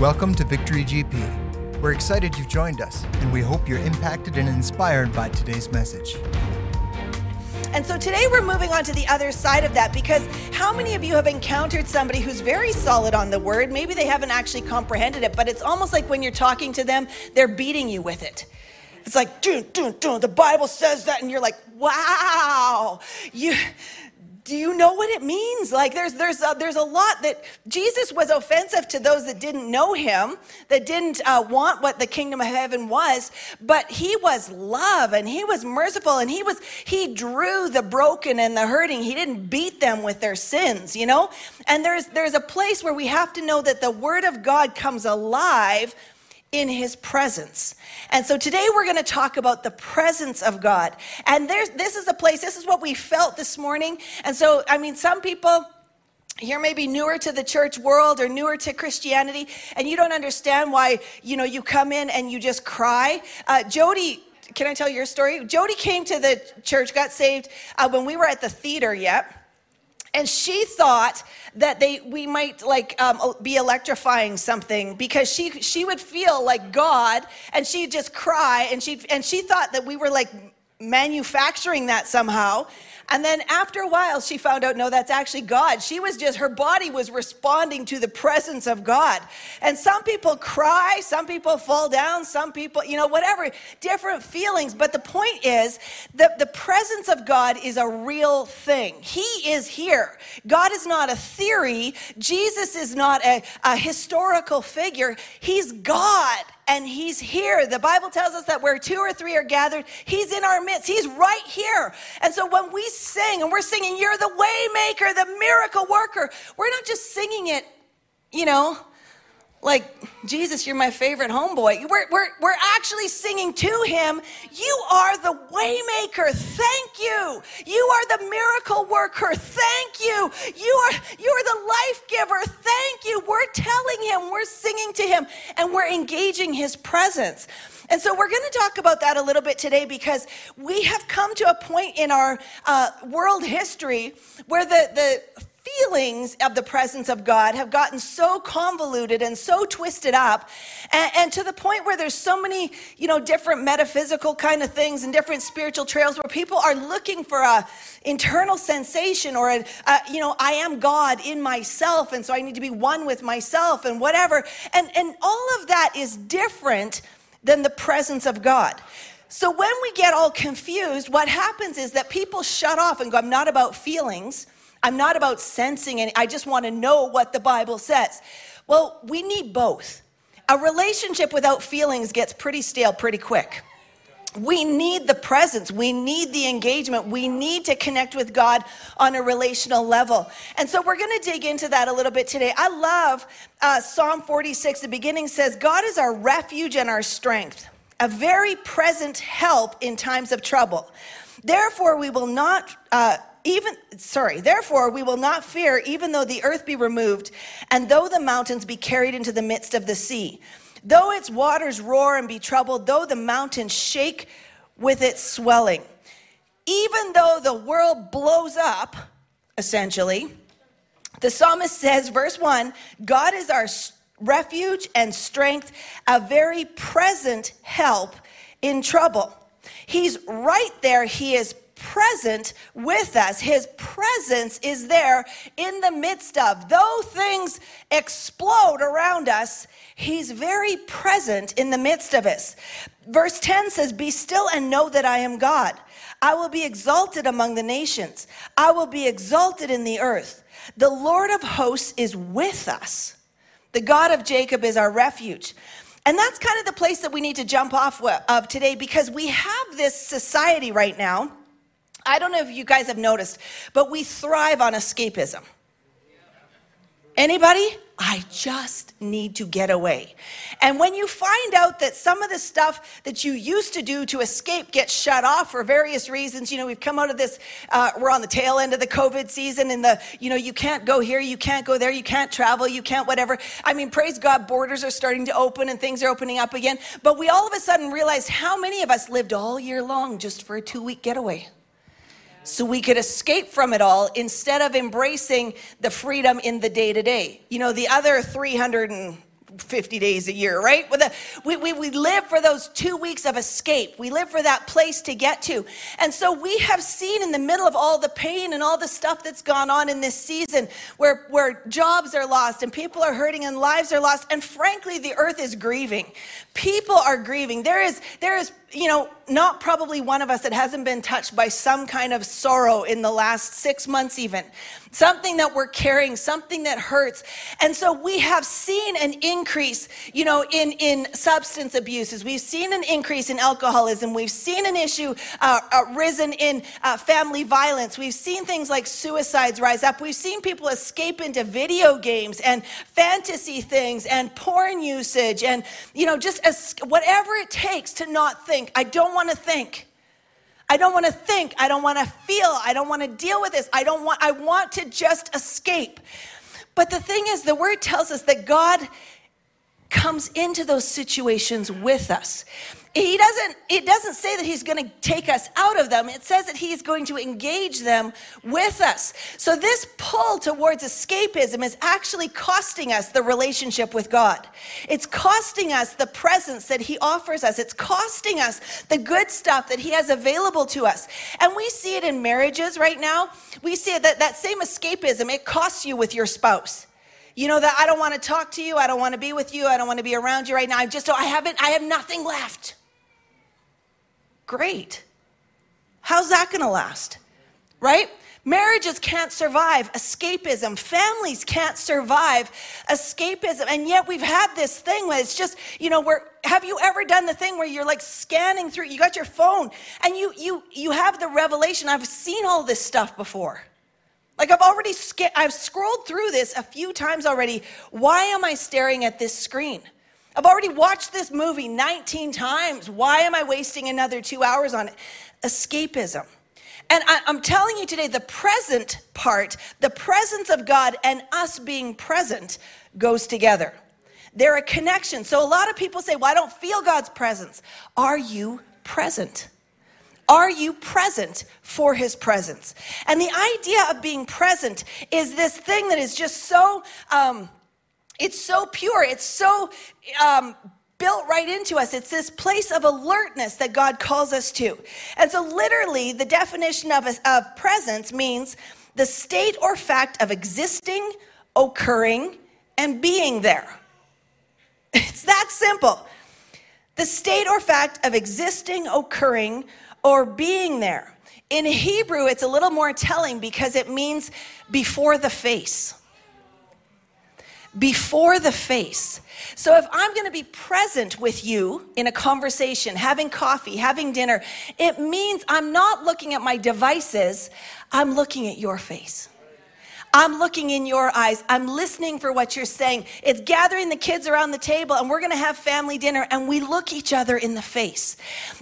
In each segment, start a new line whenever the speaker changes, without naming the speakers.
Welcome to Victory GP. We're excited you've joined us, and we hope you're impacted and inspired by today's message.
And so today we're moving on to the other side of that because how many of you have encountered somebody who's very solid on the word? Maybe they haven't actually comprehended it, but it's almost like when you're talking to them, they're beating you with it. It's like, dun, dun, dun, the Bible says that, and you're like, wow, you do you know what it means? Like there's there's a, there's a lot that jesus was offensive to those that didn't know him that didn't uh, want what the kingdom of heaven was but he was love and he was merciful and he was he drew the broken and the hurting. He didn't beat them with their sins you know? And there's there's a place where we have to know that the word of god comes alive in his presence. And so today we're going to talk about the presence of God. And there's this is a place, this is what we felt this morning. And so I mean some people you're maybe newer to the church world or newer to Christianity and you don't understand why, you know, you come in and you just cry. Uh, Jody can I tell your story? Jody came to the church, got saved uh, when we were at the theater yet and she thought that they we might like um, be electrifying something because she she would feel like God and she'd just cry and she and she thought that we were like manufacturing that somehow and then after a while, she found out no, that's actually God. She was just, her body was responding to the presence of God. And some people cry, some people fall down, some people, you know, whatever, different feelings. But the point is that the presence of God is a real thing. He is here. God is not a theory, Jesus is not a, a historical figure. He's God and he's here. The Bible tells us that where two or three are gathered, he's in our midst. He's right here. And so when we sing and we're singing, You're the waymaker, the miracle worker, we're not just singing it, you know, like, Jesus, you're my favorite homeboy. We're, we're, we're actually singing to him, You are the waymaker. Thank you. You are the miracle worker. Thank you. You are, you are the life giver. Thank you. We're telling him, we're singing to him, and we're engaging his presence. And so we're going to talk about that a little bit today because we have come to a point in our uh, world history where the, the feelings of the presence of God have gotten so convoluted and so twisted up, and, and, to the point where there's so many, you know, different metaphysical kind of things and different spiritual trails where people are looking for a internal sensation or a, a you know, I am God in myself, and so I need to be one with myself and whatever, and and all of that is different than the presence of God. So when we get all confused, what happens is that people shut off and go, I'm not about feelings. I'm not about sensing and I just want to know what the Bible says. Well, we need both. A relationship without feelings gets pretty stale pretty quick. We need the presence. We need the engagement. We need to connect with God on a relational level. And so we're going to dig into that a little bit today. I love uh, Psalm 46. The beginning says, God is our refuge and our strength, a very present help in times of trouble. Therefore, we will not. Uh, even sorry therefore we will not fear even though the earth be removed and though the mountains be carried into the midst of the sea. Though its waters roar and be troubled though the mountains shake with its swelling even though the world blows up essentially the psalmist says verse 1 god is our refuge and strength a very present help in trouble. He's right there. He is present with us. His presence is there in the midst of. Though things explode around us, He's very present in the midst of us. Verse 10 says, Be still and know that I am God. I will be exalted among the nations, I will be exalted in the earth. The Lord of hosts is with us. The God of Jacob is our refuge. And that's kind of the place that we need to jump off of today because we have this society right now I don't know if you guys have noticed, but we thrive on escapism. Anybody? I just need to get away. And when you find out that some of the stuff that you used to do to escape gets shut off for various reasons, you know, we've come out of this, uh, we're on the tail end of the COVID season, and the, you know, you can't go here, you can't go there, you can't travel, you can't whatever. I mean, praise God, borders are starting to open and things are opening up again. But we all of a sudden realized how many of us lived all year long just for a two week getaway so we could escape from it all instead of embracing the freedom in the day to day. You know, the other 350 days a year, right? We, we, we live for those two weeks of escape. We live for that place to get to. And so we have seen in the middle of all the pain and all the stuff that's gone on in this season where, where jobs are lost and people are hurting and lives are lost. And frankly, the earth is grieving. People are grieving. There is, there is you know, not probably one of us that hasn't been touched by some kind of sorrow in the last six months, even something that we're carrying, something that hurts. And so we have seen an increase, you know, in, in substance abuses. We've seen an increase in alcoholism. We've seen an issue uh, risen in uh, family violence. We've seen things like suicides rise up. We've seen people escape into video games and fantasy things and porn usage and, you know, just as, whatever it takes to not think think. I don't want to think. I don't want to think. I don't want to feel. I don't want to deal with this. I don't want I want to just escape. But the thing is the word tells us that God comes into those situations with us he doesn't it doesn't say that he's going to take us out of them. It says that he's going to engage them with us. So this pull towards escapism is actually costing us the relationship with god. It's costing us the presence that he offers us. It's costing us the good stuff that he has available to us. And we see it in marriages right now. We see that that same escapism it costs you with your spouse. You know that I don't want to talk to you, I don't want to be with you, I don't want to be around you right now. I just I haven't I have nothing left. Great. How's that going to last? Right? Marriages can't survive escapism. Families can't survive escapism. And yet we've had this thing where it's just, you know, where have you ever done the thing where you're like scanning through, you got your phone and you you you have the revelation. I've seen all this stuff before. Like I've already sca- I've scrolled through this a few times already. Why am I staring at this screen? I've already watched this movie 19 times. Why am I wasting another two hours on it? Escapism. And I, am telling you today, the present part, the presence of God and us being present goes together. They're a connection. So a lot of people say, well, I don't feel God's presence. Are you present? Are you present for his presence? And the idea of being present is this thing that is just so um, it's so pure, it's so um, built right into us. It's this place of alertness that God calls us to. And so, literally, the definition of, of presence means the state or fact of existing, occurring, and being there. It's that simple. The state or fact of existing, occurring, or being there. In Hebrew, it's a little more telling because it means before the face before the face. So if I'm going to be present with you in a conversation, having coffee, having dinner, it means I'm not looking at my devices, I'm looking at your face. I'm looking in your eyes. I'm listening for what you're saying. It's gathering the kids around the table and we're going to have family dinner and we look each other in the face.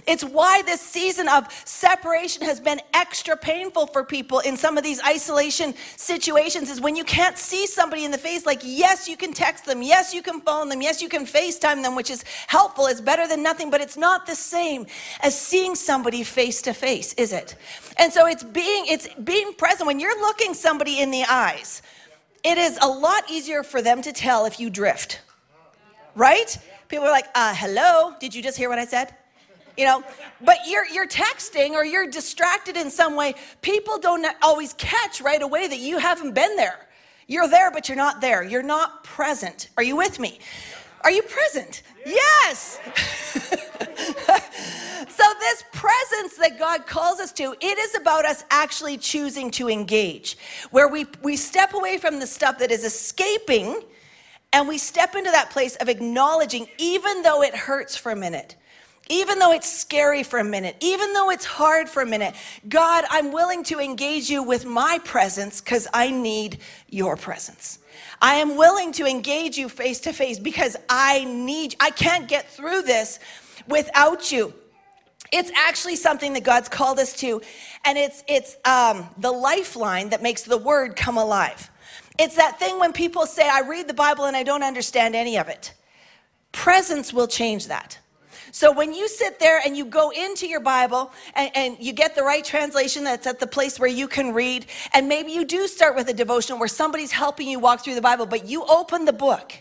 It's why this season of separation has been extra painful for people in some of these isolation situations is when you can't see somebody in the face like yes, you can text them, yes, you can phone them, yes, you can FaceTime them, which is helpful. It's better than nothing, but it's not the same as seeing somebody face to face, is it? And so it's being it's being present when you're looking somebody in the eye it is a lot easier for them to tell if you drift. Right? People are like, uh, hello, did you just hear what I said? You know, but you're you're texting or you're distracted in some way. People don't always catch right away that you haven't been there. You're there, but you're not there. You're not present. Are you with me? Are you present? Yes. this presence that God calls us to, it is about us actually choosing to engage, where we, we step away from the stuff that is escaping and we step into that place of acknowledging, even though it hurts for a minute, even though it's scary for a minute, even though it's hard for a minute, God, I'm willing to engage you with my presence because I need your presence. I am willing to engage you face to face because I need, I can't get through this without you. It's actually something that God's called us to, and it's, it's um, the lifeline that makes the word come alive. It's that thing when people say, I read the Bible and I don't understand any of it. Presence will change that. So when you sit there and you go into your Bible and, and, you get the right translation that's at the place where you can read, and maybe you do start with a devotion where somebody's helping you walk through the Bible, but you open the book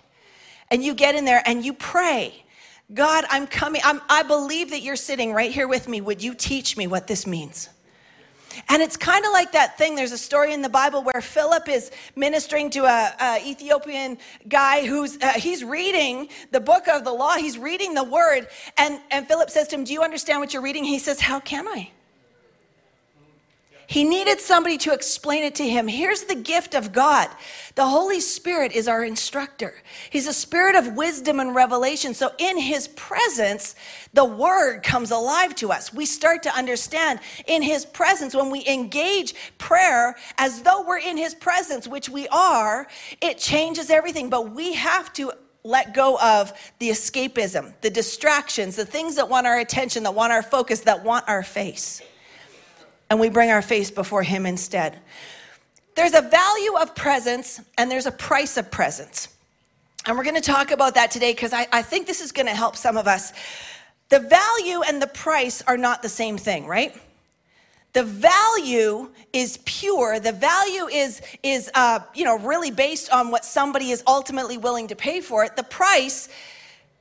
and you get in there and you pray. God, I'm coming. I'm, I believe that you're sitting right here with me. Would you teach me what this means? And it's kind of like that thing. There's a story in the Bible where Philip is ministering to a, a Ethiopian guy who's uh, he's reading the book of the law. He's reading the word, and and Philip says to him, "Do you understand what you're reading?" He says, "How can I?" He needed somebody to explain it to him. Here's the gift of God the Holy Spirit is our instructor. He's a spirit of wisdom and revelation. So, in His presence, the word comes alive to us. We start to understand in His presence when we engage prayer as though we're in His presence, which we are, it changes everything. But we have to let go of the escapism, the distractions, the things that want our attention, that want our focus, that want our face and we bring our face before Him instead. There's a value of presence and there's a price of presence. And we're going to talk about that today because I, I think this is going to help some of us. The value and the price are not the same thing, right? The value is pure. The value is is uh, you know really based on what somebody is ultimately willing to pay for it. The price,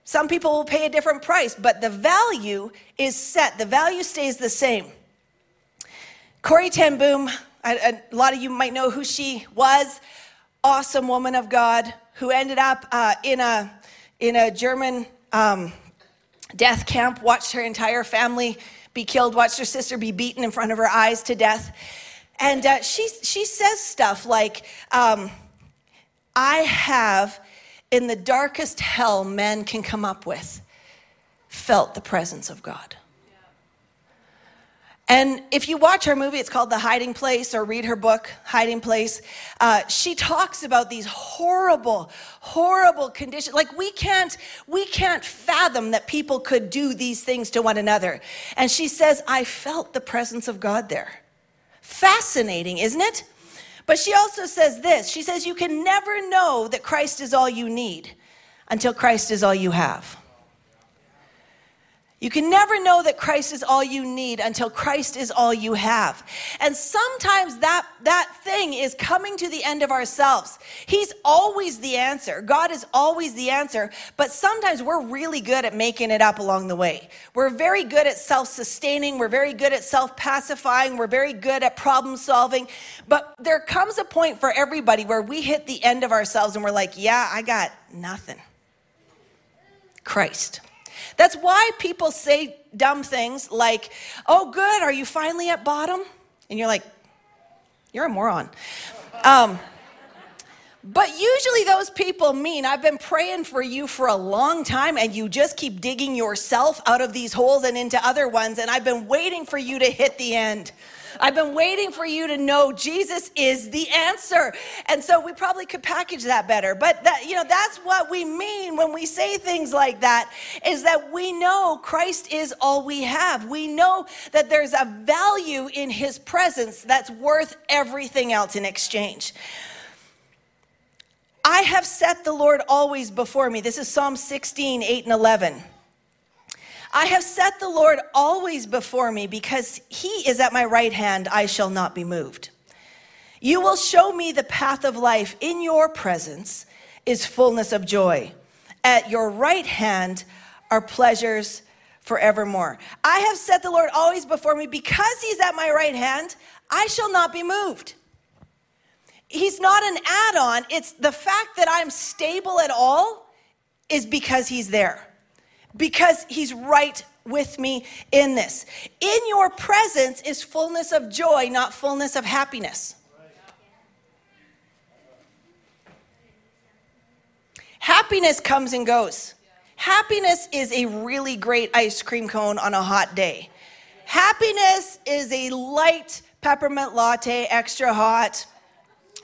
some people will pay a different price, but the value is set. The value stays the same. Corrie ten Boom, a, a, lot of you might know who she was. Awesome woman of God who ended up uh, in a in a German um, death camp. Watched her entire family be killed. Watched her sister be beaten in front of her eyes to death. And uh, she she says stuff like, um, "I have, in the darkest hell men can come up with, felt the presence of God." And if you watch her movie, it's called The Hiding Place, or read her book, Hiding Place, uh, she talks about these horrible, horrible conditions. Like we can't, we can't fathom that people could do these things to one another. And she says, I felt the presence of God there. Fascinating, isn't it? But she also says this she says, You can never know that Christ is all you need until Christ is all you have. You can never know that Christ is all you need until Christ is all you have. And sometimes that, that thing is coming to the end of ourselves. He's always the answer. God is always the answer. But sometimes we're really good at making it up along the way. We're very good at self sustaining. We're very good at self pacifying. We're very good at problem solving. But there comes a point for everybody where we hit the end of ourselves and we're like, yeah, I got nothing. Christ. That's why people say dumb things like, oh, good, are you finally at bottom? And you're like, you're a moron. Um, but usually those people mean, I've been praying for you for a long time and you just keep digging yourself out of these holes and into other ones, and I've been waiting for you to hit the end. I've been waiting for you to know Jesus is the answer. And so we probably could package that better. But that, you know, that's what we mean when we say things like that is that we know Christ is all we have. We know that there's a value in his presence that's worth everything else in exchange. I have set the Lord always before me. This is Psalm 16, 8 and 11. I have set the Lord always before me because he is at my right hand, I shall not be moved. You will show me the path of life. In your presence is fullness of joy. At your right hand are pleasures forevermore. I have set the Lord always before me because he's at my right hand, I shall not be moved. He's not an add on, it's the fact that I'm stable at all is because he's there because he's right with me in this. In your presence is fullness of joy, not fullness of happiness. Happiness comes and goes. Happiness is a really great ice cream cone on a hot day. Happiness is a light peppermint latte, extra hot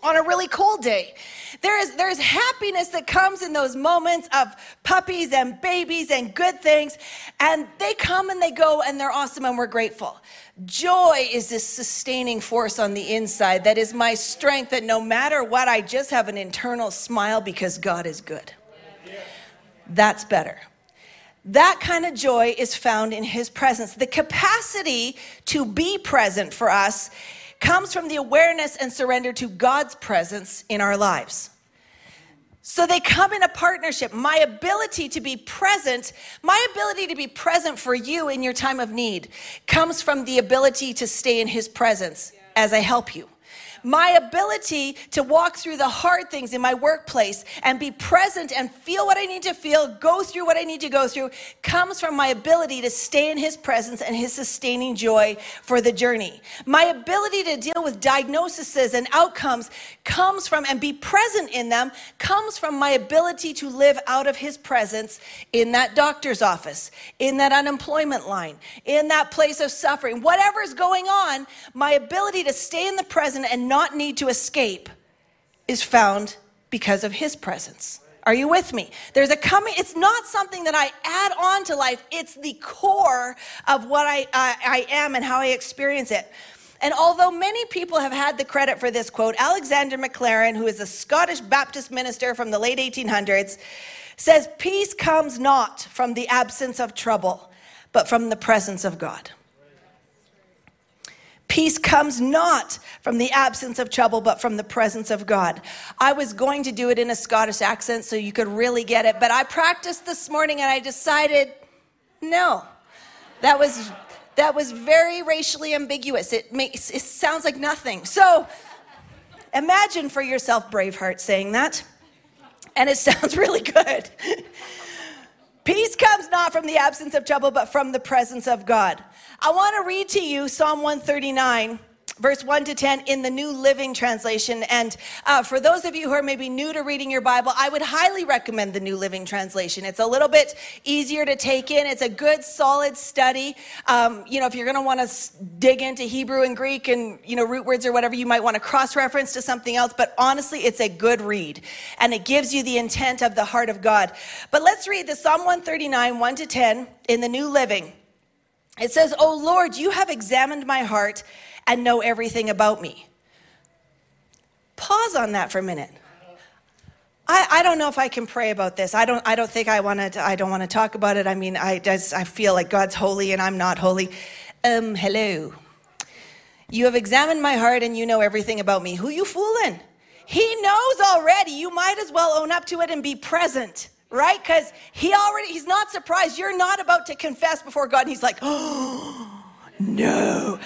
on a really cold day. There is there's happiness that comes in those moments of puppies and babies and good things and they come and they go and they're awesome and we're grateful. Joy is this sustaining force on the inside that is my strength that no matter what I just have an internal smile because God is good. That's better. That kind of joy is found in his presence. The capacity to be present for us comes from the awareness and surrender to God's presence in our lives. So they come in a partnership. My ability to be present, my ability to be present for you in your time of need comes from the ability to stay in his presence as I help you my ability to walk through the hard things in my workplace and be present and feel what I need to feel, go through what I need to go through, comes from my ability to stay in His presence and His sustaining joy for the journey. My ability to deal with diagnoses and outcomes comes from and be present in them, comes from my ability to live out of His presence in that doctor's office, in that unemployment line, in that place of suffering, whatever is going on, my ability to stay in the present and not not need to escape is found because of his presence. Are you with me? There's a coming, it's not something that I add on to life, it's the core of what I, I, I am and how I experience it. And although many people have had the credit for this quote, Alexander Maclaren, who is a Scottish Baptist minister from the late 1800s, says, Peace comes not from the absence of trouble, but from the presence of God. Peace comes not from the absence of trouble, but from the presence of God. I was going to do it in a Scottish accent so you could really get it, but I practiced this morning and I decided no. That was that was very racially ambiguous. It makes it sounds like nothing. So imagine for yourself Braveheart saying that. And it sounds really good. Peace comes not from the absence of trouble, but from the presence of God. I want to read to you Psalm 139 verse 1 to 10 in the New Living Translation. And uh, for those of you who are maybe new to reading your Bible, I would highly recommend the New Living Translation. It's a little bit easier to take in, it's a good, solid study. Um, you know, if you're going to want to dig into Hebrew and Greek and, you know, root words or whatever, you might want to cross reference to something else. But honestly, it's a good read and it gives you the intent of the heart of God. But let's read the Psalm 139, 1 to 10 in the New Living. It says, Oh Lord, you have examined my heart and know everything about me. Pause on that for a minute. I, I don't know if I can pray about this. I don't, I don't think I want to, I don't want to talk about it. I mean, I, just, I feel like God's holy and I'm not holy. Um, hello. You have examined my heart and you know everything about me. Who you fooling? He knows already. You might as well own up to it and be present right? Because he already, he's not surprised. You're not about to confess before God. And he's like, oh, no.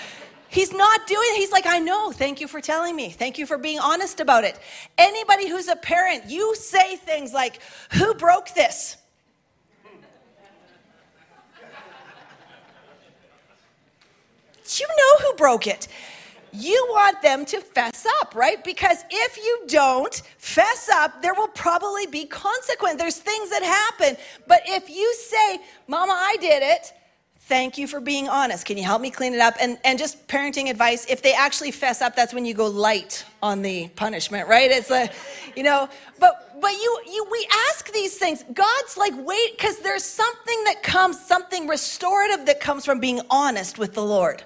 He's not doing it. He's like, I know. Thank you for telling me. Thank you for being honest about it. Anybody who's a parent, you say things like, Who broke this? you know who broke it you want them to fess up, right? Because if you don't fess up, there will probably be consequence. There's things that happen. But if you say, Mama, I did it, thank you for being honest. Can you help me clean it up? And, and just parenting advice, if they actually fess up, that's when you go light on the punishment, right? It's like, you know, but but you you we ask these things. God's like, wait, because there's something that comes, something restorative that comes from being honest with the Lord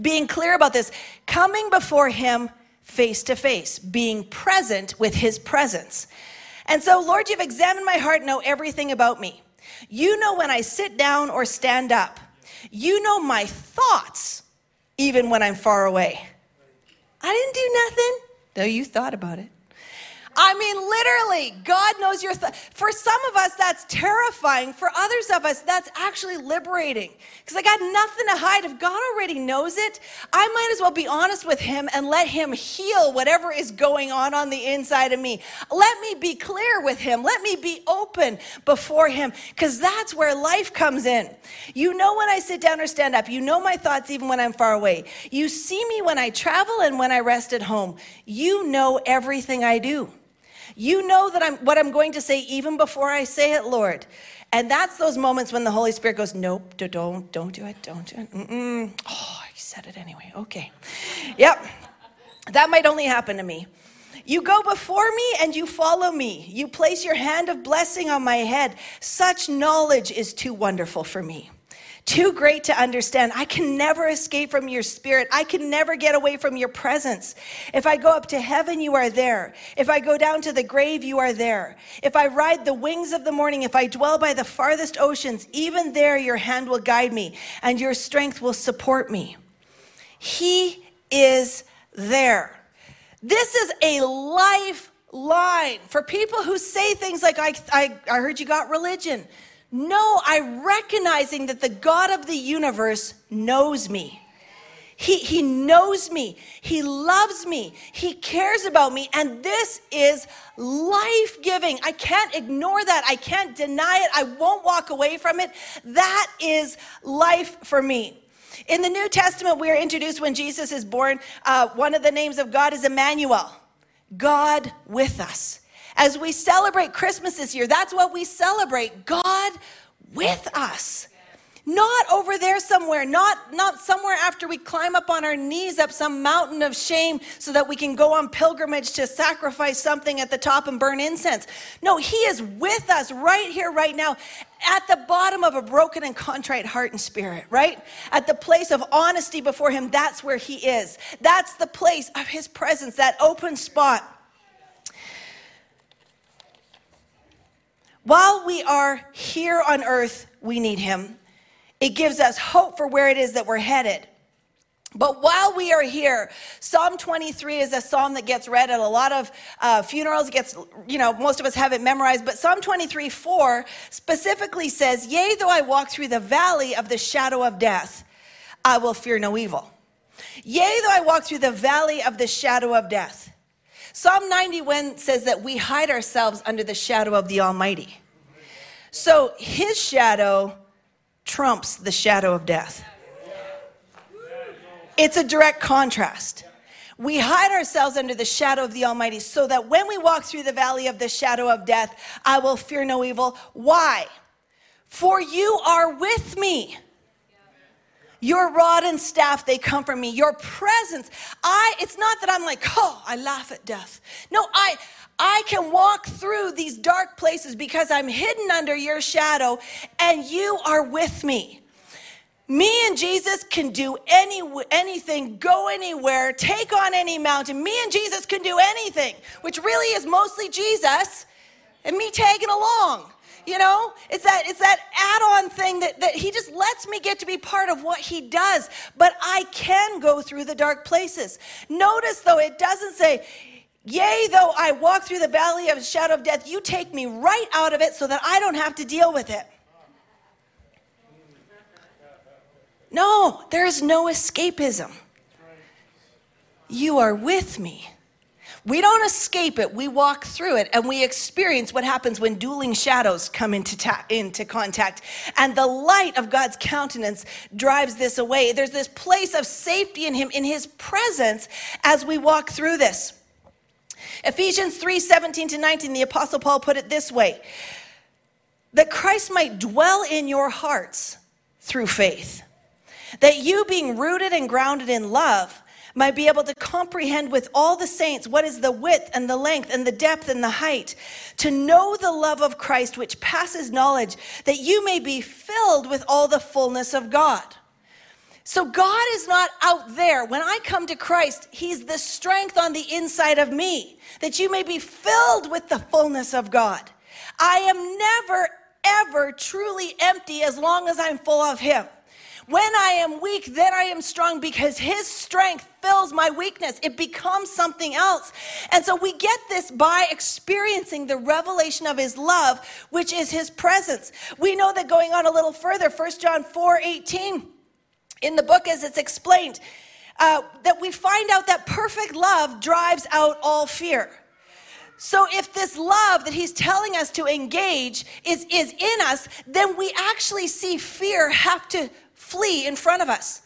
being clear about this, coming before Him face to face, being present with His presence. And so, Lord, you've examined my heart, know everything about me. You know when I sit down or stand up. You know my thoughts, even when I'm far away. I didn't do nothing, No, you thought about it. I mean, literally, God knows your thoughts. For some of us, that's terrifying. For others of us, that's actually liberating. Because I got nothing to hide. If God already knows it, I might as well be honest with Him and let Him heal whatever is going on on the inside of me. Let me be clear with Him. Let me be open before Him. Because that's where life comes in. You know when I sit down or stand up. You know my thoughts even when I'm far away. You see me when I travel and when I rest at home. You know everything I do. You know that I'm what I'm going to say even before I say it, Lord. And that's those moments when the Holy Spirit goes, Nope, don't, don't do it, don't do it. Mm-mm. Oh, I said it anyway. Okay. Yep. That might only happen to me. You go before me and you follow me. You place your hand of blessing on my head. Such knowledge is too wonderful for me too great to understand. I can never escape from your spirit. I can never get away from your presence. If I go up to heaven, you are there. If I go down to the grave, you are there. If I ride the wings of the morning, if I dwell by the farthest oceans, even there your hand will guide me and your strength will support me. He is there. This is a lifeline for people who say things like, I, I, I heard you got religion. No, I'm recognizing that the God of the universe knows me. He, he knows me. He loves me. He cares about me. And this is life giving. I can't ignore that. I can't deny it. I won't walk away from it. That is life for me. In the New Testament, we are introduced when Jesus is born. Uh, one of the names of God is Emmanuel, God with us. As we celebrate Christmas this year, that's what we celebrate God with us. Not over there somewhere not not somewhere after we climb up on our knees up some mountain of shame so that we can go on pilgrimage to sacrifice something at the top and burn incense. No he is with us right here right now at the bottom of a broken and contrite heart and spirit right? At the place of honesty before him that's where he is. That's the place of his presence that open spot while we are here on earth we need him it gives us hope for where it is that we're headed. But while we are here, Psalm 23 is a psalm that gets read at a lot of uh, funerals. It gets, you know, most of us have it memorized. But Psalm 23 4 specifically says, Yea, though I walk through the valley of the shadow of death, I will fear no evil. Yea, though I walk through the valley of the shadow of death. Psalm 91 says that we hide ourselves under the shadow of the Almighty. So his shadow trumps the shadow of death. It's a direct contrast. We hide ourselves under the shadow of the Almighty so that when we walk through the valley of the shadow of death, I will fear no evil. Why? For you are with me. Your rod and staff, they comfort me. Your presence, I, it's not that I'm like, oh, I laugh at death. No, I, I can walk through these dark places because I'm hidden under your shadow and you are with me. Me and Jesus can do any, anything, go anywhere, take on any mountain. Me and Jesus can do anything, which really is mostly Jesus and me tagging along. You know, it's that it's that add-on thing that, that he just lets me get to be part of what he does. But I can go through the dark places. Notice though, it doesn't say Yea, though I walk through the valley of the shadow of death, you take me right out of it so that I don't have to deal with it. No, there is no escapism. You are with me. We don't escape it, we walk through it and we experience what happens when dueling shadows come into, ta- into contact. And the light of God's countenance drives this away. There's this place of safety in Him, in His presence, as we walk through this. Ephesians 3 17 to 19, the Apostle Paul put it this way that Christ might dwell in your hearts through faith, that you, being rooted and grounded in love, might be able to comprehend with all the saints what is the width and the length and the depth and the height, to know the love of Christ which passes knowledge, that you may be filled with all the fullness of God. So God is not out there. When I come to Christ, He's the strength on the inside of me, that you may be filled with the fullness of God. I am never, ever truly empty as long as I'm full of Him. When I am weak, then I am strong because His strength fills my weakness. It becomes something else. And so we get this by experiencing the revelation of His love, which is His presence. We know that going on a little further, 1 John 4 18 in the book as it's explained, uh, that we find out that perfect love drives out all fear. So if this love that he's telling us to engage is, is in us, then we actually see fear have to flee in front of us.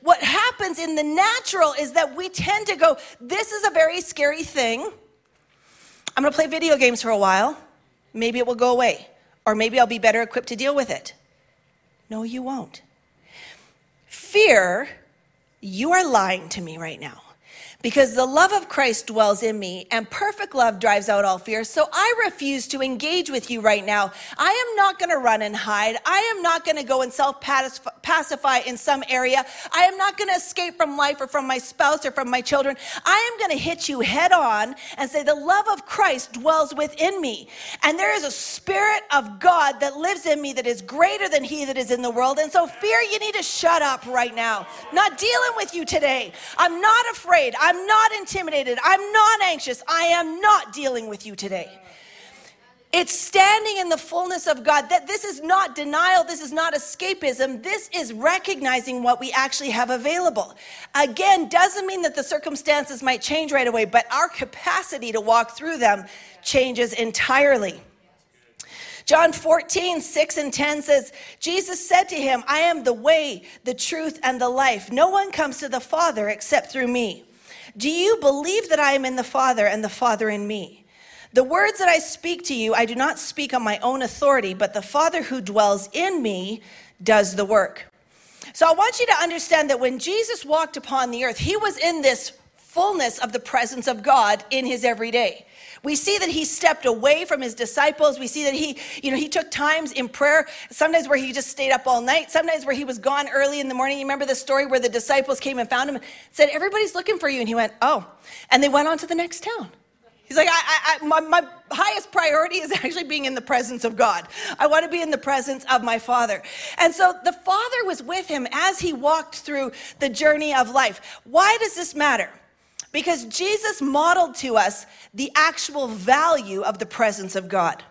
What happens in the natural is that we tend to go, This is a very scary thing. I'm gonna play video games for a while. Maybe it will go away. Or maybe I'll be better equipped to deal with it. No, you won't. Fear, you are lying to me right now. Because the love of Christ dwells in me, and perfect love drives out all fear. So I refuse to engage with you right now. I am not going to run and hide. I am not going to go and self pacify in some area. I am not going to escape from life or from my spouse or from my children. I am going to hit you head on and say, The love of Christ dwells within me. And there is a spirit of God that lives in me that is greater than he that is in the world. And so, fear, you need to shut up right now. Not dealing with you today. I'm not afraid. I'm not intimidated. I'm not anxious. I am not dealing with you today. It's standing in the fullness of God. That this is not denial, this is not escapism. This is recognizing what we actually have available. Again, doesn't mean that the circumstances might change right away, but our capacity to walk through them changes entirely. John 14, 6 and 10 says, Jesus said to him, I am the way, the truth, and the life. No one comes to the Father except through me. Do you believe that I am in the Father and the Father in me? The words that I speak to you, I do not speak on my own authority, but the Father who dwells in me does the work. So I want you to understand that when Jesus walked upon the earth, he was in this fullness of the presence of God in his everyday. We see that he stepped away from his disciples. We see that he, you know, he took times in prayer, sometimes where he just stayed up all night, sometimes where he was gone early in the morning. You remember the story where the disciples came and found him and said, Everybody's looking for you. And he went, Oh. And they went on to the next town. He's like, I, I, my, my highest priority is actually being in the presence of God. I want to be in the presence of my Father. And so the Father was with him as he walked through the journey of life. Why does this matter? Because Jesus modeled to us the actual value of the presence of God.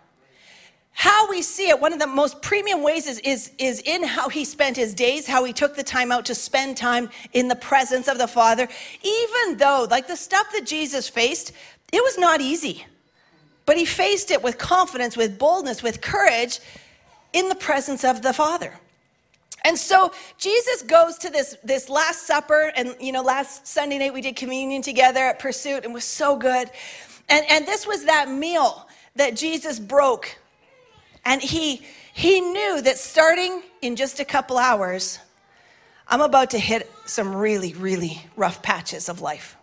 How we see it, one of the most premium ways is, is, is in how he spent his days, how he took the time out to spend time in the presence of the Father. Even though, like the stuff that Jesus faced, it was not easy, but he faced it with confidence, with boldness, with courage in the presence of the Father. And so Jesus goes to this, this Last Supper, and you know, last Sunday night we did communion together at Pursuit, and was so good. And, and this was that meal that Jesus broke. And he, he knew that starting in just a couple hours, I'm about to hit some really, really rough patches of life.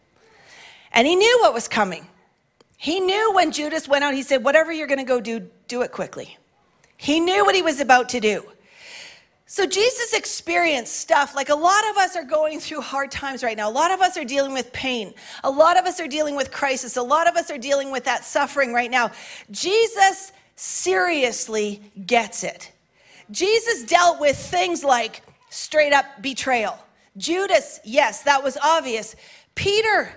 And he knew what was coming. He knew when Judas went out, he said, Whatever you're going to go do, do it quickly. He knew what he was about to do. So Jesus experienced stuff like a lot of us are going through hard times right now. A lot of us are dealing with pain. A lot of us are dealing with crisis. A lot of us are dealing with that suffering right now. Jesus seriously gets it. Jesus dealt with things like straight up betrayal. Judas, yes, that was obvious. Peter,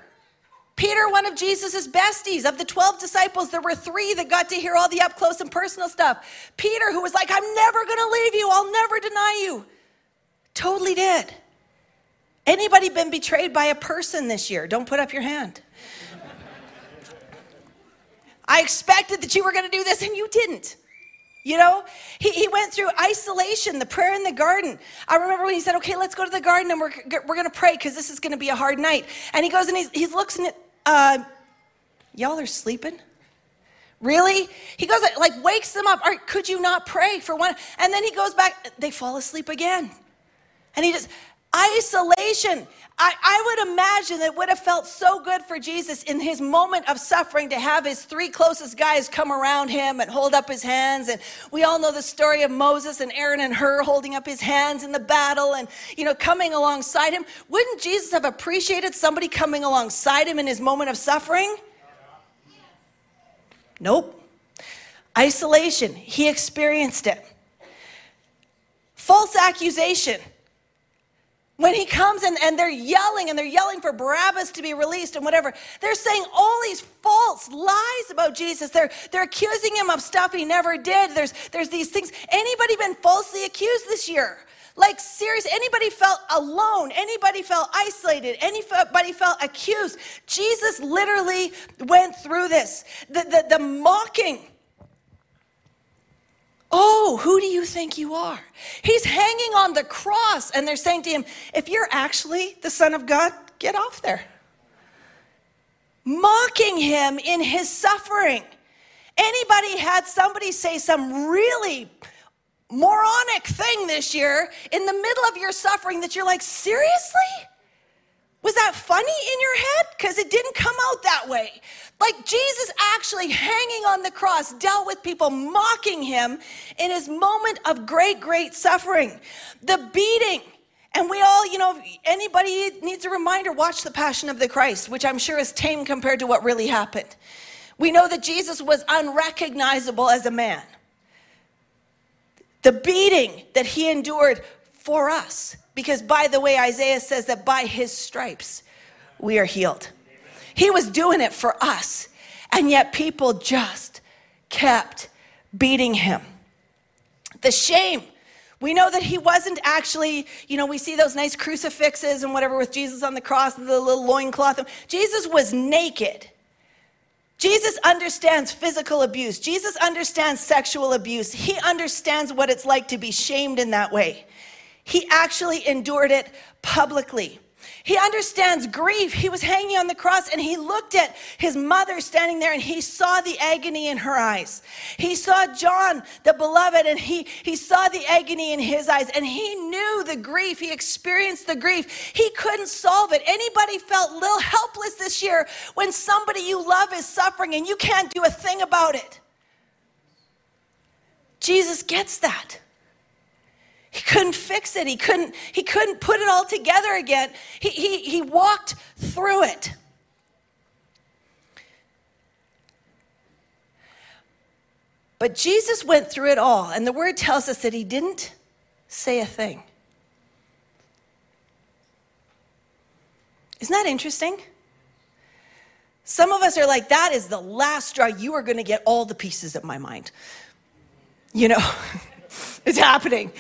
Peter, one of Jesus's besties, of the 12 disciples, there were three that got to hear all the up close and personal stuff. Peter, who was like, I'm never going to leave you, I'll never deny you, totally did. Anybody been betrayed by a person this year? Don't put up your hand. I expected that you were going to do this and you didn't. You know, he, he went through isolation, the prayer in the garden. I remember when he said, Okay, let's go to the garden and we're, we're going to pray because this is going to be a hard night. And he goes and he's, he looks at uh, y'all are sleeping? Really? He goes, like, wakes them up. Or could you not pray for one? And then he goes back, they fall asleep again. And he just, isolation. I, I would imagine that would have felt so good for Jesus in his moment of suffering to have his three closest guys come around him and hold up his hands. And we all know the story of Moses and Aaron and Hur holding up his hands in the battle and, you know, coming alongside him. Wouldn't Jesus have appreciated somebody coming alongside him in his moment of suffering? Nope. Isolation. He experienced it. False accusation when he comes and, and they're yelling and they're yelling for Barabbas to be released and whatever, they're saying all these false lies about Jesus. They're, they're accusing him of stuff he never did. There's, there's these things. Anybody been falsely accused this year? Like, serious, anybody felt alone? Anybody felt isolated? Anybody felt accused? Jesus literally went through this. The, the, the mocking Oh, who do you think you are? He's hanging on the cross, and they're saying to him, If you're actually the Son of God, get off there. Mocking him in his suffering. Anybody had somebody say some really moronic thing this year in the middle of your suffering that you're like, seriously? Was that funny in your head? Because it didn't come out that way. Like Jesus actually hanging on the cross dealt with people mocking him in his moment of great, great suffering. The beating. And we all, you know, anybody needs a reminder watch the Passion of the Christ, which I'm sure is tame compared to what really happened. We know that Jesus was unrecognizable as a man. The beating that he endured for us. Because, by the way, Isaiah says that by his stripes we are healed. He was doing it for us. And yet people just kept beating him. The shame. We know that he wasn't actually, you know, we see those nice crucifixes and whatever with Jesus on the cross and the little loincloth. Jesus was naked. Jesus understands physical abuse. Jesus understands sexual abuse. He understands what it's like to be shamed in that way. He actually endured it publicly. He understands grief. He was hanging on the cross and he looked at his mother standing there and he saw the agony in her eyes. He saw John, the beloved, and he, he saw the agony in his eyes and he knew the grief. He experienced the grief. He couldn't solve it. Anybody felt little helpless this year when somebody you love is suffering and you can't do a thing about it? Jesus gets that. He couldn't fix it. He couldn't, he couldn't put it all together again. He, he, he walked through it. But Jesus went through it all, and the word tells us that he didn't say a thing. Isn't that interesting? Some of us are like, that is the last straw. You are going to get all the pieces of my mind. You know, it's happening.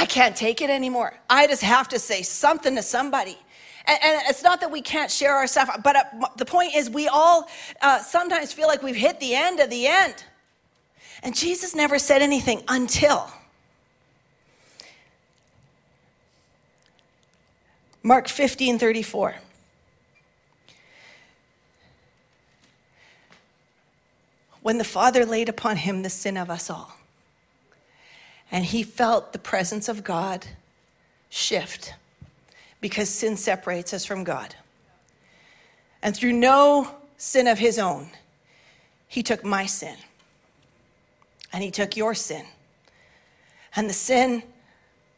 I can't take it anymore. I just have to say something to somebody. And, and it's not that we can't share our stuff, but uh, the point is, we all uh, sometimes feel like we've hit the end of the end. And Jesus never said anything until. Mark 15 34. When the Father laid upon him the sin of us all and he felt the presence of God shift because sin separates us from God. And through no sin of his own, he took my sin and he took your sin and the sin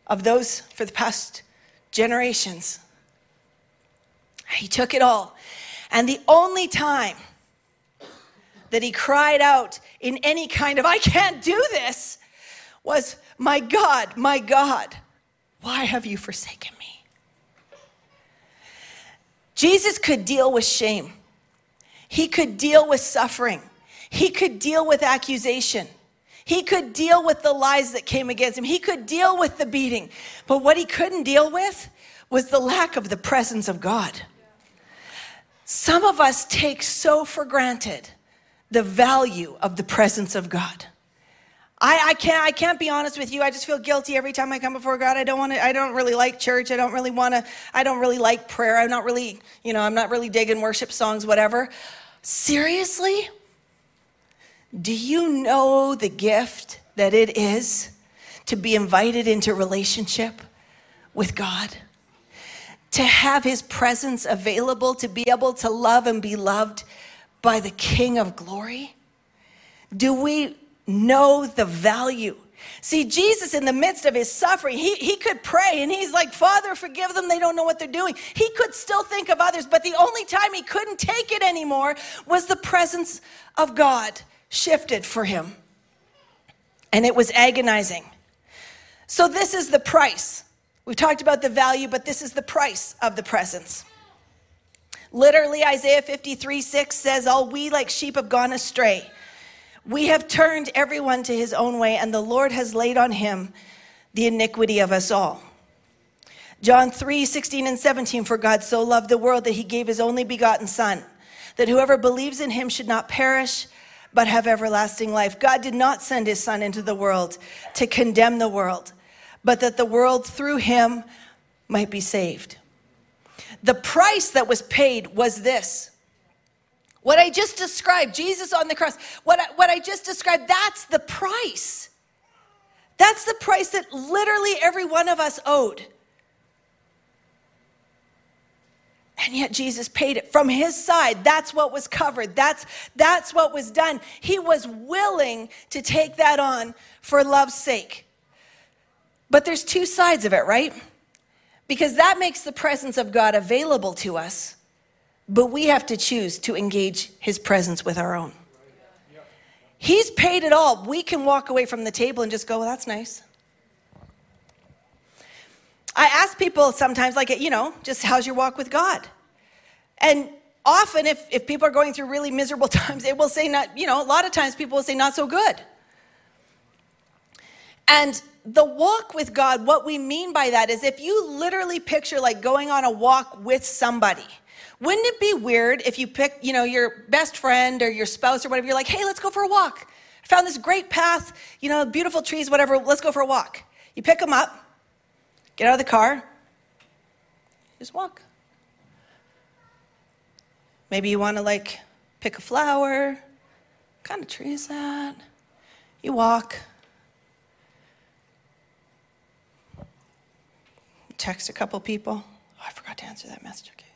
of those for the past generations. He took it all. And the only time that he cried out in any kind of, I can't do this, was, My God, my God, why have you forsaken me? Jesus could deal with shame, he could deal with suffering, he could deal with accusation. He could deal with the lies that came against him. He could deal with the beating. But what he couldn't deal with was the lack of the presence of God. Some of us take so for granted the value of the presence of God. I, I can't I can't be honest with you. I just feel guilty every time I come before God. I don't want to I don't really like church. I don't really want to I don't really like prayer. I'm not really, you know, I'm not really digging worship songs whatever. Seriously? Do you know the gift that it is to be invited into relationship with God? To have his presence available, to be able to love and be loved by the King of glory? Do we know the value. See, Jesus, in the midst of his suffering, he, he could pray and he's like, Father, forgive them. They don't know what they're doing. He could still think of others, but the only time he couldn't take it anymore was the presence of God shifted for him. And it was agonizing. So, this is the price. We've talked about the value, but this is the price of the presence. Literally, Isaiah 53 6 says, All we like sheep have gone astray. We have turned everyone to his own way, and the Lord has laid on him the iniquity of us all. John 3 16 and 17 For God so loved the world that he gave his only begotten Son, that whoever believes in him should not perish, but have everlasting life. God did not send his Son into the world to condemn the world, but that the world through him might be saved. The price that was paid was this what I just described, Jesus on the cross, what I, what I just described, that's the price. That's the price that literally every one of us owed. And yet Jesus paid it from his side. That's what was covered. That's, that's what was done. He was willing to take that on for love's sake. But there's two sides of it, right? Because that makes the presence of God available to us, but we have to choose to engage his presence with our own. He's paid it all. We can walk away from the table and just go, well, that's nice. I ask people sometimes, like, you know, just how's your walk with God? And often, if, if people are going through really miserable times, they will say, not, you know, a lot of times people will say, not so good. And the walk with God, what we mean by that is if you literally picture like going on a walk with somebody, wouldn't it be weird if you pick, you know, your best friend or your spouse or whatever, you're like, hey, let's go for a walk. I found this great path, you know, beautiful trees, whatever, let's go for a walk. You pick them up, Get out of the car, just walk. Maybe you want to like pick a flower. What kind of tree is that? You walk. Text a couple people. Oh, I forgot to answer that message. Okay.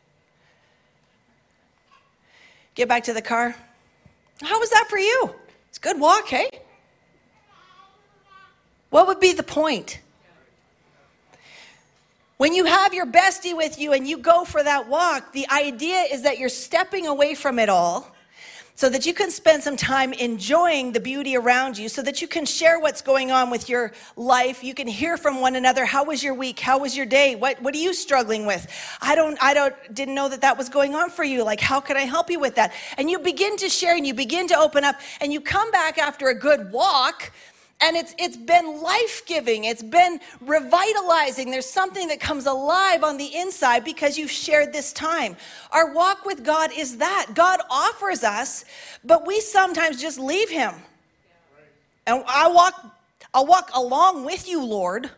Get back to the car. How was that for you? It's a good walk, hey? What would be the point? When you have your bestie with you and you go for that walk, the idea is that you're stepping away from it all so that you can spend some time enjoying the beauty around you, so that you can share what's going on with your life. You can hear from one another. How was your week? How was your day? What, what are you struggling with? I don't, I don't, didn't know that that was going on for you. Like, how can I help you with that? And you begin to share and you begin to open up and you come back after a good walk and it's, it's been life giving, it's been revitalizing. There's something that comes alive on the inside because you've shared this time. Our walk with God is that God offers us, but we sometimes just leave Him. And I walk, I'll walk along with you, Lord,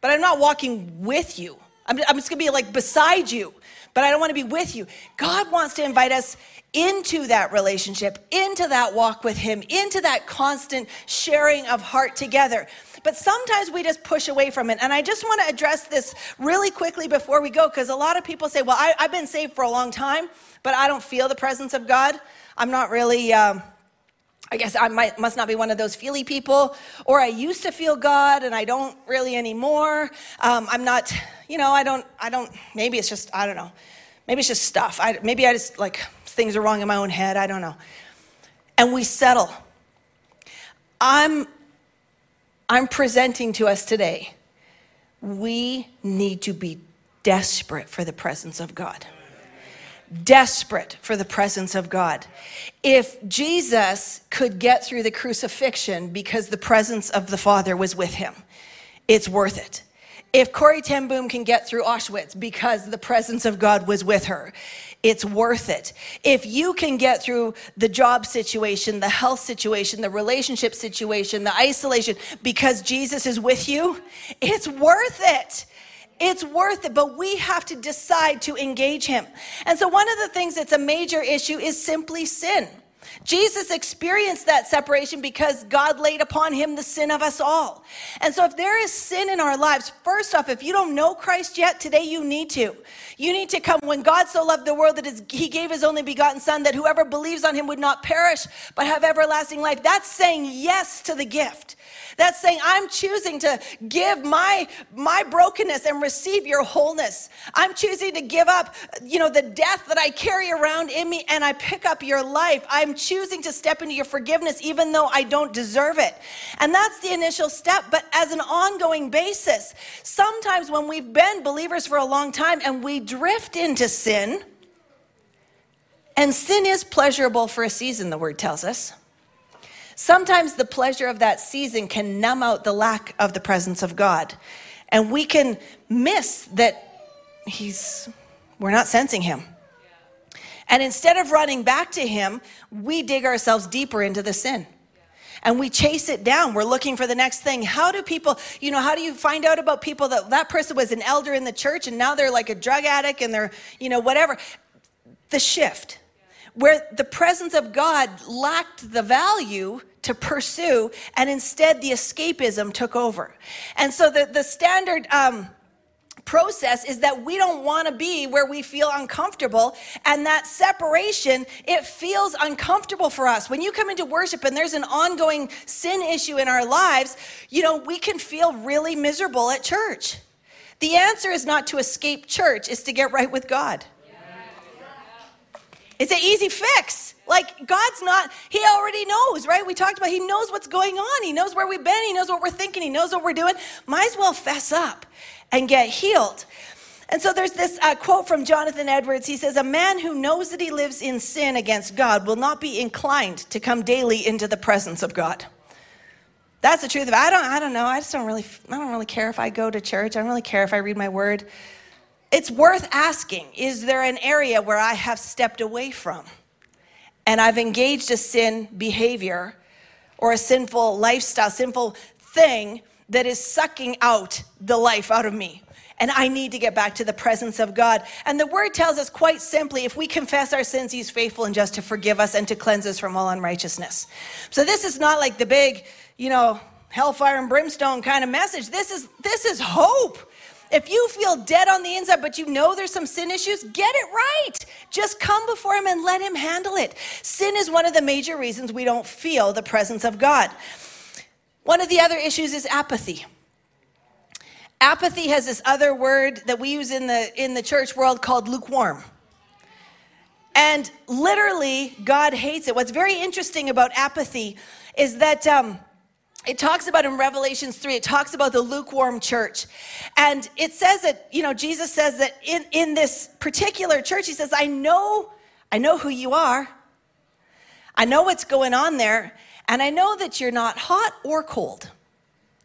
but I'm not walking with you. I'm, I'm just gonna be like beside you, but I don't wanna be with you. God wants to invite us into that relationship, into that walk with Him, into that constant sharing of heart together. But sometimes we just push away from it. And I just want to address this really quickly before we go, because a lot of people say, Well, I, have been saved for a long time, but I don't feel the presence of God. I'm not really. Um, I guess I might, must not be one of those feely people, or I used to feel God and I don't really anymore. Um, I'm not, you know, I don't, I don't, maybe it's just, I don't know. Maybe it's just stuff. I, maybe I just like things are wrong in my own head. I don't know. And we settle. I'm, I'm presenting to us today. We need to be desperate for the presence of God. Desperate for the presence of God. If Jesus could get through the crucifixion because the presence of the Father was with him, it's worth it. If Corrie ten Boom can get through Auschwitz because the presence of God was with her, it's worth it. If you can get through the job situation, the health situation, the relationship situation, the isolation because Jesus is with you, it's worth it. It's worth it, but we have to decide to engage him. And so, one of the things that's a major issue is simply sin. Jesus experienced that separation because God laid upon him the sin of us all. And so, if there is sin in our lives, first off, if you don't know Christ yet, today you need to. You need to come when God so loved the world that he gave his only begotten Son, that whoever believes on him would not perish, but have everlasting life. That's saying yes to the gift. That's saying, I'm choosing to give my, my brokenness and receive your wholeness. I'm choosing to give up, you know, the death that I carry around in me and I pick up your life. I'm choosing to step into your forgiveness even though I don't deserve it. And that's the initial step, but as an ongoing basis, sometimes when we've been believers for a long time and we drift into sin, and sin is pleasurable for a season, the word tells us. Sometimes the pleasure of that season can numb out the lack of the presence of God. And we can miss that he's we're not sensing him. And instead of running back to him, we dig ourselves deeper into the sin and we chase it down. We're looking for the next thing. How do people, you know, how do you find out about people that that person was an elder in the church and now they're like a drug addict and they're, you know, whatever? The shift where the presence of God lacked the value to pursue, and instead the escapism took over. And so the, the standard um, process is that we don't want to be where we feel uncomfortable. And that separation, it feels uncomfortable for us. When you come into worship and there's an ongoing sin issue in our lives, you know, we can feel really miserable at church. The answer is not to escape church, it's to get right with God. It's an easy fix. Like, God's not, He already knows, right? We talked about He knows what's going on. He knows where we've been. He knows what we're thinking. He knows what we're doing. Might as well fess up and get healed. And so there's this uh, quote from Jonathan Edwards. He says, A man who knows that he lives in sin against God will not be inclined to come daily into the presence of God. That's the truth of it. I don't, I don't know. I just don't really, I don't really care if I go to church. I don't really care if I read my word. It's worth asking Is there an area where I have stepped away from and I've engaged a sin behavior or a sinful lifestyle, sinful thing that is sucking out the life out of me? and I need to get back to the presence of God. And the word tells us quite simply if we confess our sins, He's faithful and just to forgive us and to cleanse us from all unrighteousness. So this is not like the big, you know, hellfire and brimstone kind of message. This is this is hope. If you feel dead on the inside, but you know there's some sin issues, get it right. Just come before Him and let Him handle it. Sin is one of the major reasons we don't feel the presence of God. One of the other issues is apathy. Apathy has this other word that we use in the, in the church world called lukewarm. And literally, God hates it. What's very interesting about apathy is that um, it talks about in Revelations 3, it talks about the lukewarm church. And it says that, you know, Jesus says that in, in this particular church, he says, I know, I know who you are. I know what's going on there. And I know that you're not hot or cold.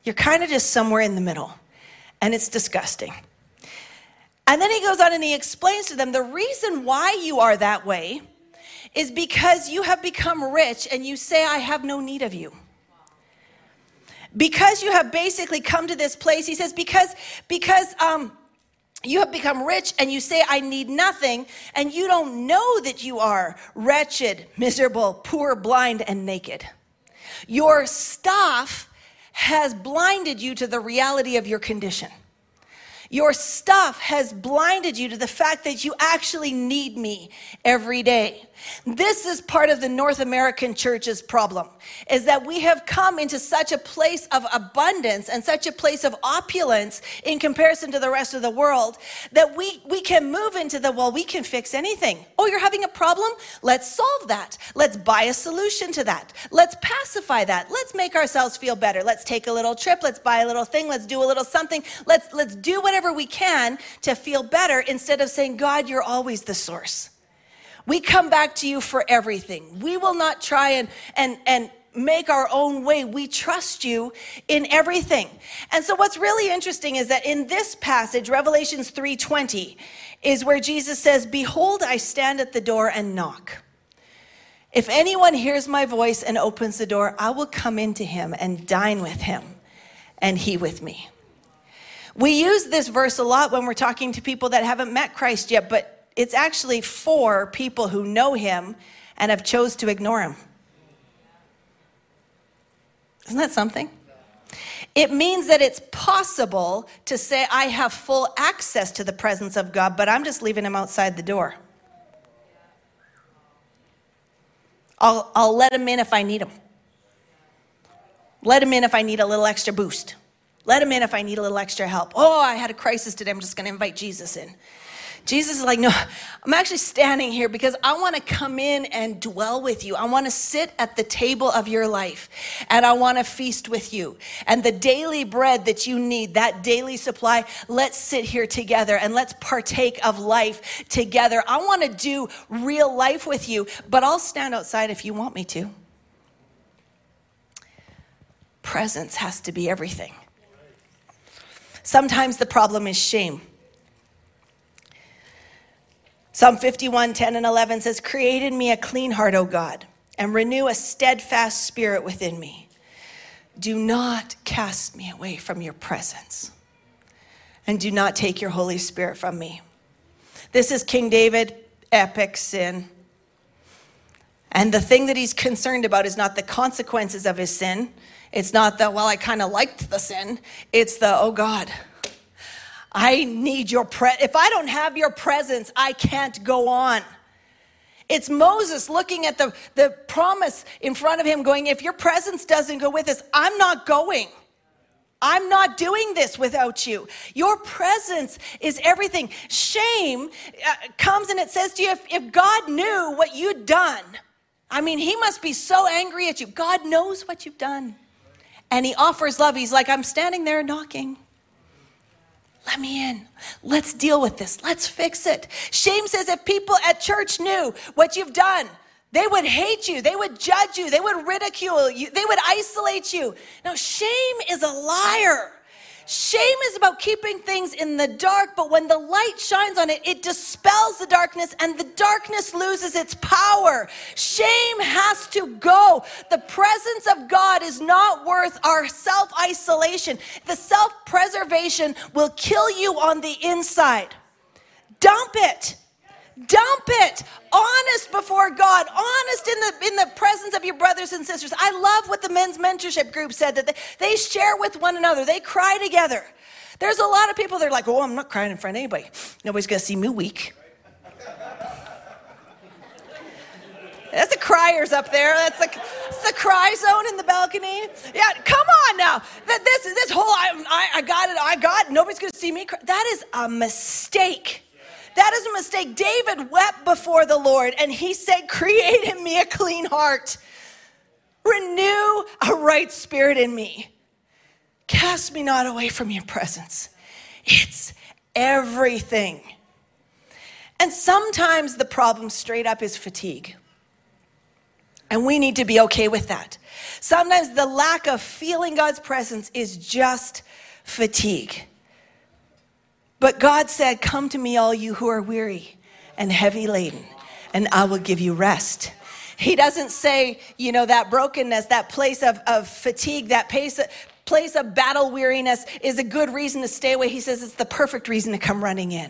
You're kind of just somewhere in the middle. And it's disgusting. And then he goes on and he explains to them the reason why you are that way is because you have become rich and you say, I have no need of you because you have basically come to this place he says because because um you have become rich and you say, I need nothing, and you don't know that you are wretched, miserable, poor, blind, and naked. Your stuff has blinded you to the reality of your condition. Your stuff has blinded you to the fact that you actually need me every day. This is part of the North American church's problem is that we have come into such a place of abundance and such a place of opulence in comparison to the rest of the world that we we can move into the well we can fix anything. Oh, you're having a problem? Let's solve that. Let's buy a solution to that. Let's pacify that. Let's make ourselves feel better. Let's take a little trip, let's buy a little thing, let's do a little something. Let's let's do whatever we can to feel better instead of saying, "God, you're always the source." We come back to you for everything. We will not try and, and, and make our own way. We trust you in everything. And so what's really interesting is that in this passage, Revelations 3:20, is where Jesus says, "Behold, I stand at the door and knock. If anyone hears my voice and opens the door, I will come into him and dine with him, and he with me." We use this verse a lot when we're talking to people that haven't met Christ yet, but it's actually for people who know him and have chose to ignore him. Isn't that something? It means that it's possible to say, I have full access to the presence of God, but I'm just leaving him outside the door. I'll, I'll let him in if I need him. Let him in if I need a little extra boost. Let him in if I need a little extra help. Oh, I had a crisis today. I'm just going to invite Jesus in. Jesus is like, no, I'm actually standing here because I want to come in and dwell with you. I want to sit at the table of your life and I want to feast with you. And the daily bread that you need, that daily supply, let's sit here together and let's partake of life together. I want to do real life with you, but I'll stand outside if you want me to. Presence has to be everything. Sometimes the problem is shame. Psalm 51, 10 and 11 says, Create in me a clean heart, O God, and renew a steadfast spirit within me. Do not cast me away from your presence, and do not take your Holy Spirit from me. This is King David, epic sin. And the thing that he's concerned about is not the consequences of his sin. It's not the, well, I kind of liked the sin. It's the, oh God, I need your pre if I don't have your presence, I can't go on. It's Moses looking at the, the promise in front of him, going, If your presence doesn't go with us, I'm not going. I'm not doing this without you. Your presence is everything. Shame uh, comes and it says to you, if, if God knew what you'd done, I mean, he must be so angry at you. God knows what you've done. And he offers love. He's like, I'm standing there knocking. Let me in. Let's deal with this. Let's fix it. Shame says if people at church knew what you've done, they would hate you. They would judge you. They would ridicule you. They would isolate you. Now, shame is a liar. Shame is about keeping things in the dark, but when the light shines on it, it dispels the darkness and the darkness loses its power. Shame has to go. The presence of God is not worth our self isolation. The self preservation will kill you on the inside. Dump it. Dump it. Honest before God. Honest in the in the presence of your brothers and sisters. I love what the men's mentorship group said that they, they share with one another. They cry together. There's a lot of people that are like, oh, I'm not crying in front of anybody. Nobody's gonna see me weak. That's the criers up there. That's the, that's the cry zone in the balcony. Yeah, come on now. That this this whole I, I, I got it. I got it. Nobody's gonna see me. Cry. That is a mistake. That is a mistake. David wept before the Lord and he said, Create in me a clean heart, renew a right spirit in me. Cast me not away from your presence. It's everything. And sometimes the problem straight up is fatigue. And we need to be okay with that. Sometimes the lack of feeling God's presence is just fatigue. But God said, Come to me, all you who are weary and heavy laden, and I will give you rest. He doesn't say, you know, that brokenness, that place of, of fatigue, that place, place of battle weariness is a good reason to stay away. He says it's the perfect reason to come running in.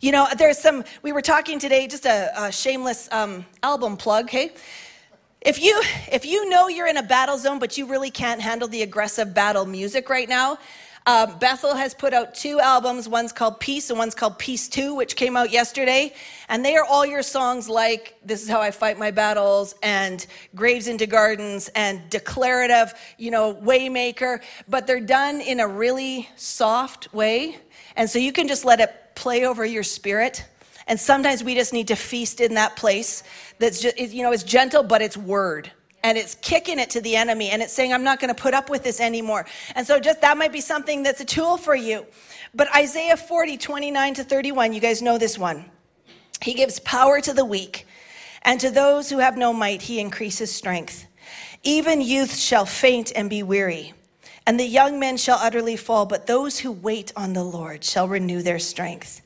You know, there's some, we were talking today, just a, a shameless um, album plug, okay? If you, if you know you're in a battle zone, but you really can't handle the aggressive battle music right now, uh, Bethel has put out two albums. One's called Peace and one's called Peace 2, which came out yesterday. And they are all your songs like This is How I Fight My Battles and Graves into Gardens and Declarative, you know, Waymaker. But they're done in a really soft way. And so you can just let it play over your spirit. And sometimes we just need to feast in that place that's just, you know, it's gentle, but it's word and it's kicking it to the enemy and it's saying, I'm not going to put up with this anymore. And so, just that might be something that's a tool for you. But Isaiah 40, 29 to 31, you guys know this one. He gives power to the weak, and to those who have no might, he increases strength. Even youth shall faint and be weary, and the young men shall utterly fall, but those who wait on the Lord shall renew their strength.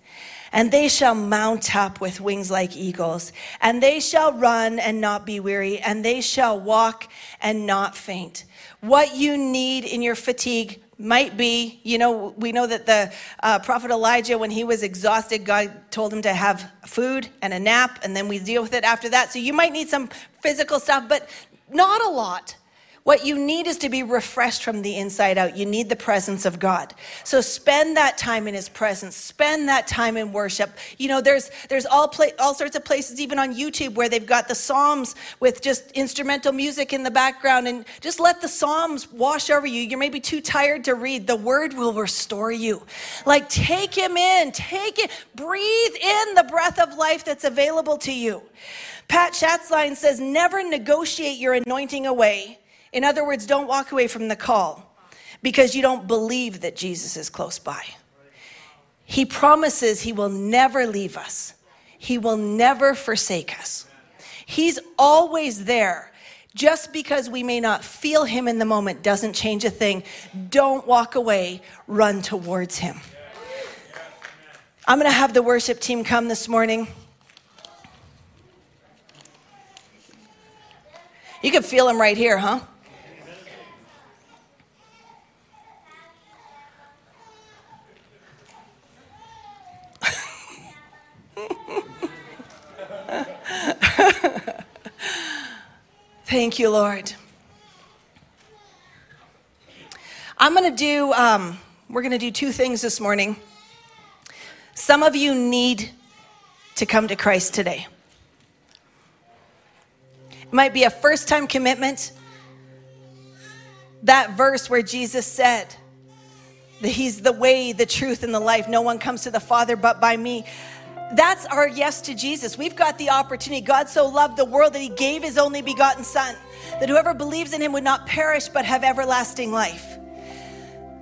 And they shall mount up with wings like eagles, and they shall run and not be weary, and they shall walk and not faint. What you need in your fatigue might be, you know, we know that the uh, prophet Elijah, when he was exhausted, God told him to have food and a nap, and then we deal with it after that. So you might need some physical stuff, but not a lot. What you need is to be refreshed from the inside out. You need the presence of God. So spend that time in his presence. Spend that time in worship. You know, there's there's all pla- all sorts of places even on YouTube where they've got the Psalms with just instrumental music in the background and just let the Psalms wash over you. You're maybe too tired to read. The word will restore you. Like take him in. Take it. Breathe in the breath of life that's available to you. Pat Schatzline says, never negotiate your anointing away in other words, don't walk away from the call because you don't believe that Jesus is close by. He promises he will never leave us, he will never forsake us. He's always there. Just because we may not feel him in the moment doesn't change a thing. Don't walk away, run towards him. I'm going to have the worship team come this morning. You can feel him right here, huh? Thank you, Lord. I'm going to do, um, we're going to do two things this morning. Some of you need to come to Christ today. It might be a first time commitment. That verse where Jesus said that He's the way, the truth, and the life. No one comes to the Father but by me. That's our yes to Jesus. We've got the opportunity. God so loved the world that He gave His only begotten Son, that whoever believes in Him would not perish but have everlasting life.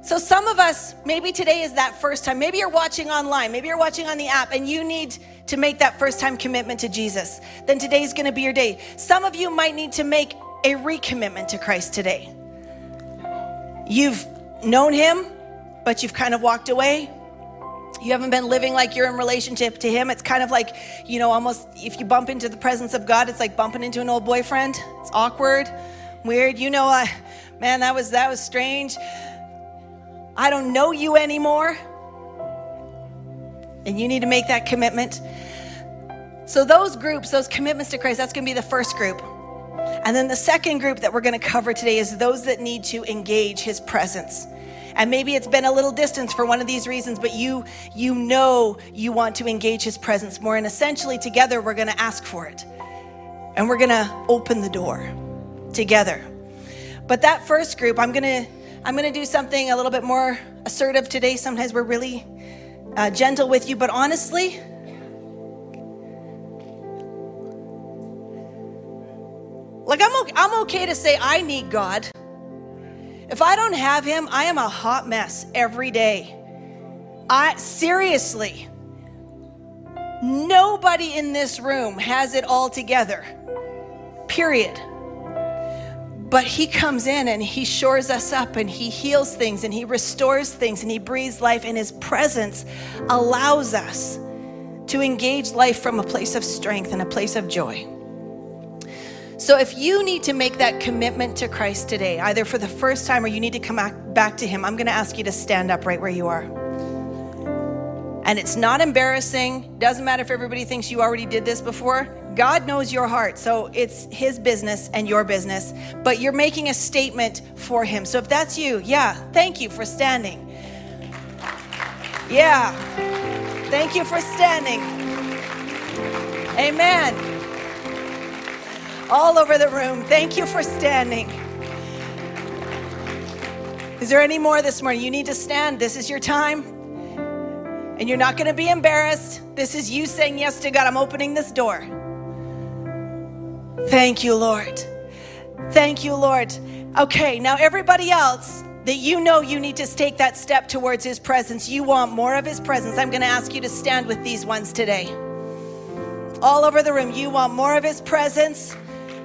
So, some of us, maybe today is that first time. Maybe you're watching online, maybe you're watching on the app, and you need to make that first time commitment to Jesus. Then today's gonna be your day. Some of you might need to make a recommitment to Christ today. You've known Him, but you've kind of walked away. You haven't been living like you're in relationship to Him. It's kind of like, you know, almost if you bump into the presence of God, it's like bumping into an old boyfriend. It's awkward, weird. You know, i man, that was that was strange. I don't know you anymore. And you need to make that commitment. So, those groups, those commitments to Christ, that's going to be the first group. And then the second group that we're going to cover today is those that need to engage his presence. And maybe it's been a little distance for one of these reasons, but you you know you want to engage his presence more and essentially together we're going to ask for it. And we're going to open the door together. But that first group, I'm going to I'm going to do something a little bit more assertive today. Sometimes we're really uh, gentle with you, but honestly, like I'm okay, I'm okay to say I need God. If I don't have Him, I am a hot mess every day. I seriously, nobody in this room has it all together. Period. But he comes in and he shores us up and he heals things and he restores things and he breathes life, and his presence allows us to engage life from a place of strength and a place of joy. So, if you need to make that commitment to Christ today, either for the first time or you need to come back to Him, I'm going to ask you to stand up right where you are. And it's not embarrassing. Doesn't matter if everybody thinks you already did this before. God knows your heart. So it's his business and your business. But you're making a statement for him. So if that's you, yeah, thank you for standing. Yeah. Thank you for standing. Amen. All over the room. Thank you for standing. Is there any more this morning? You need to stand. This is your time. And you're not going to be embarrassed. This is you saying yes to God. I'm opening this door. Thank you, Lord. Thank you, Lord. Okay, now everybody else that you know you need to take that step towards His presence, you want more of His presence. I'm going to ask you to stand with these ones today. All over the room, you want more of His presence.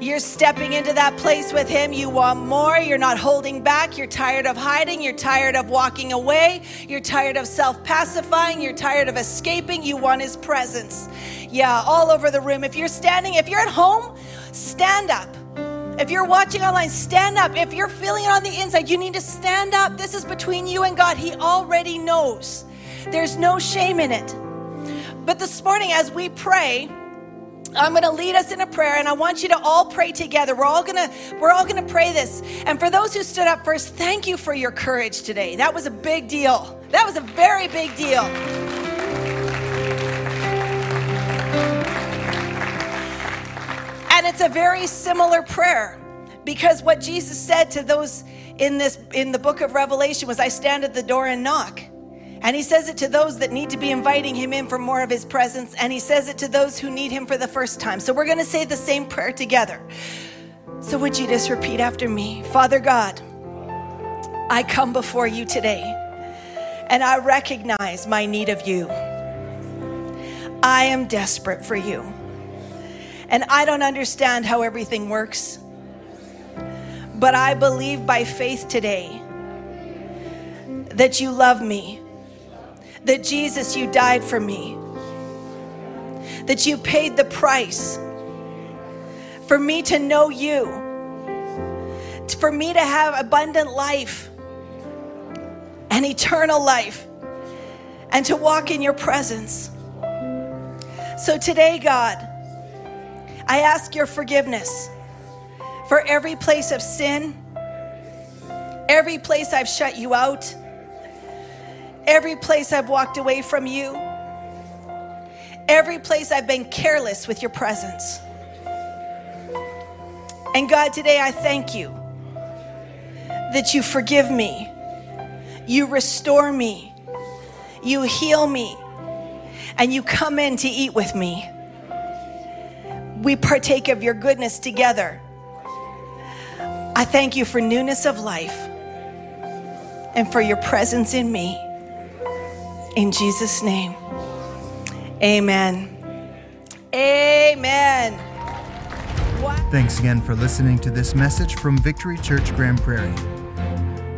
You're stepping into that place with Him. You want more. You're not holding back. You're tired of hiding. You're tired of walking away. You're tired of self pacifying. You're tired of escaping. You want His presence. Yeah, all over the room. If you're standing, if you're at home, stand up. If you're watching online, stand up. If you're feeling it on the inside, you need to stand up. This is between you and God. He already knows. There's no shame in it. But this morning, as we pray, I'm going to lead us in a prayer and I want you to all pray together. We're all going to we're all going to pray this. And for those who stood up first, thank you for your courage today. That was a big deal. That was a very big deal. And it's a very similar prayer because what Jesus said to those in this in the book of Revelation was I stand at the door and knock. And he says it to those that need to be inviting him in for more of his presence. And he says it to those who need him for the first time. So we're going to say the same prayer together. So would you just repeat after me? Father God, I come before you today and I recognize my need of you. I am desperate for you. And I don't understand how everything works. But I believe by faith today that you love me that Jesus, you died for me, that you paid the price for me to know you, for me to have abundant life and eternal life, and to walk in your presence. So today, God, I ask your forgiveness for every place of sin, every place I've shut you out every place I've walked away from you. every place I've been careless with your presence. And God, today I thank you that you forgive me, you restore me, you heal me, and you come in to eat with me. We partake of your goodness together. I thank you for newness of life and for your presence in me. In Jesus' name, amen. Amen.
Thanks again for listening to this message from Victory Church Grand Prairie.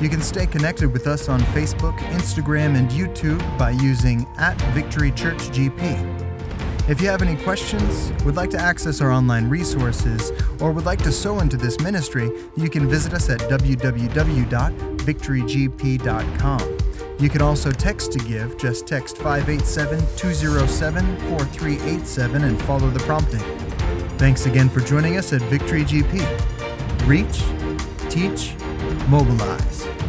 You can stay connected with us on Facebook, Instagram, and YouTube by using at Victory Church GP. If you have any questions, would like to access our online resources, or would like to sow into this ministry, you can visit us at www.victorygp.com. You can also text to give. Just text 587 207 4387 and follow the prompting. Thanks again for joining us at Victory GP. Reach, teach, mobilize.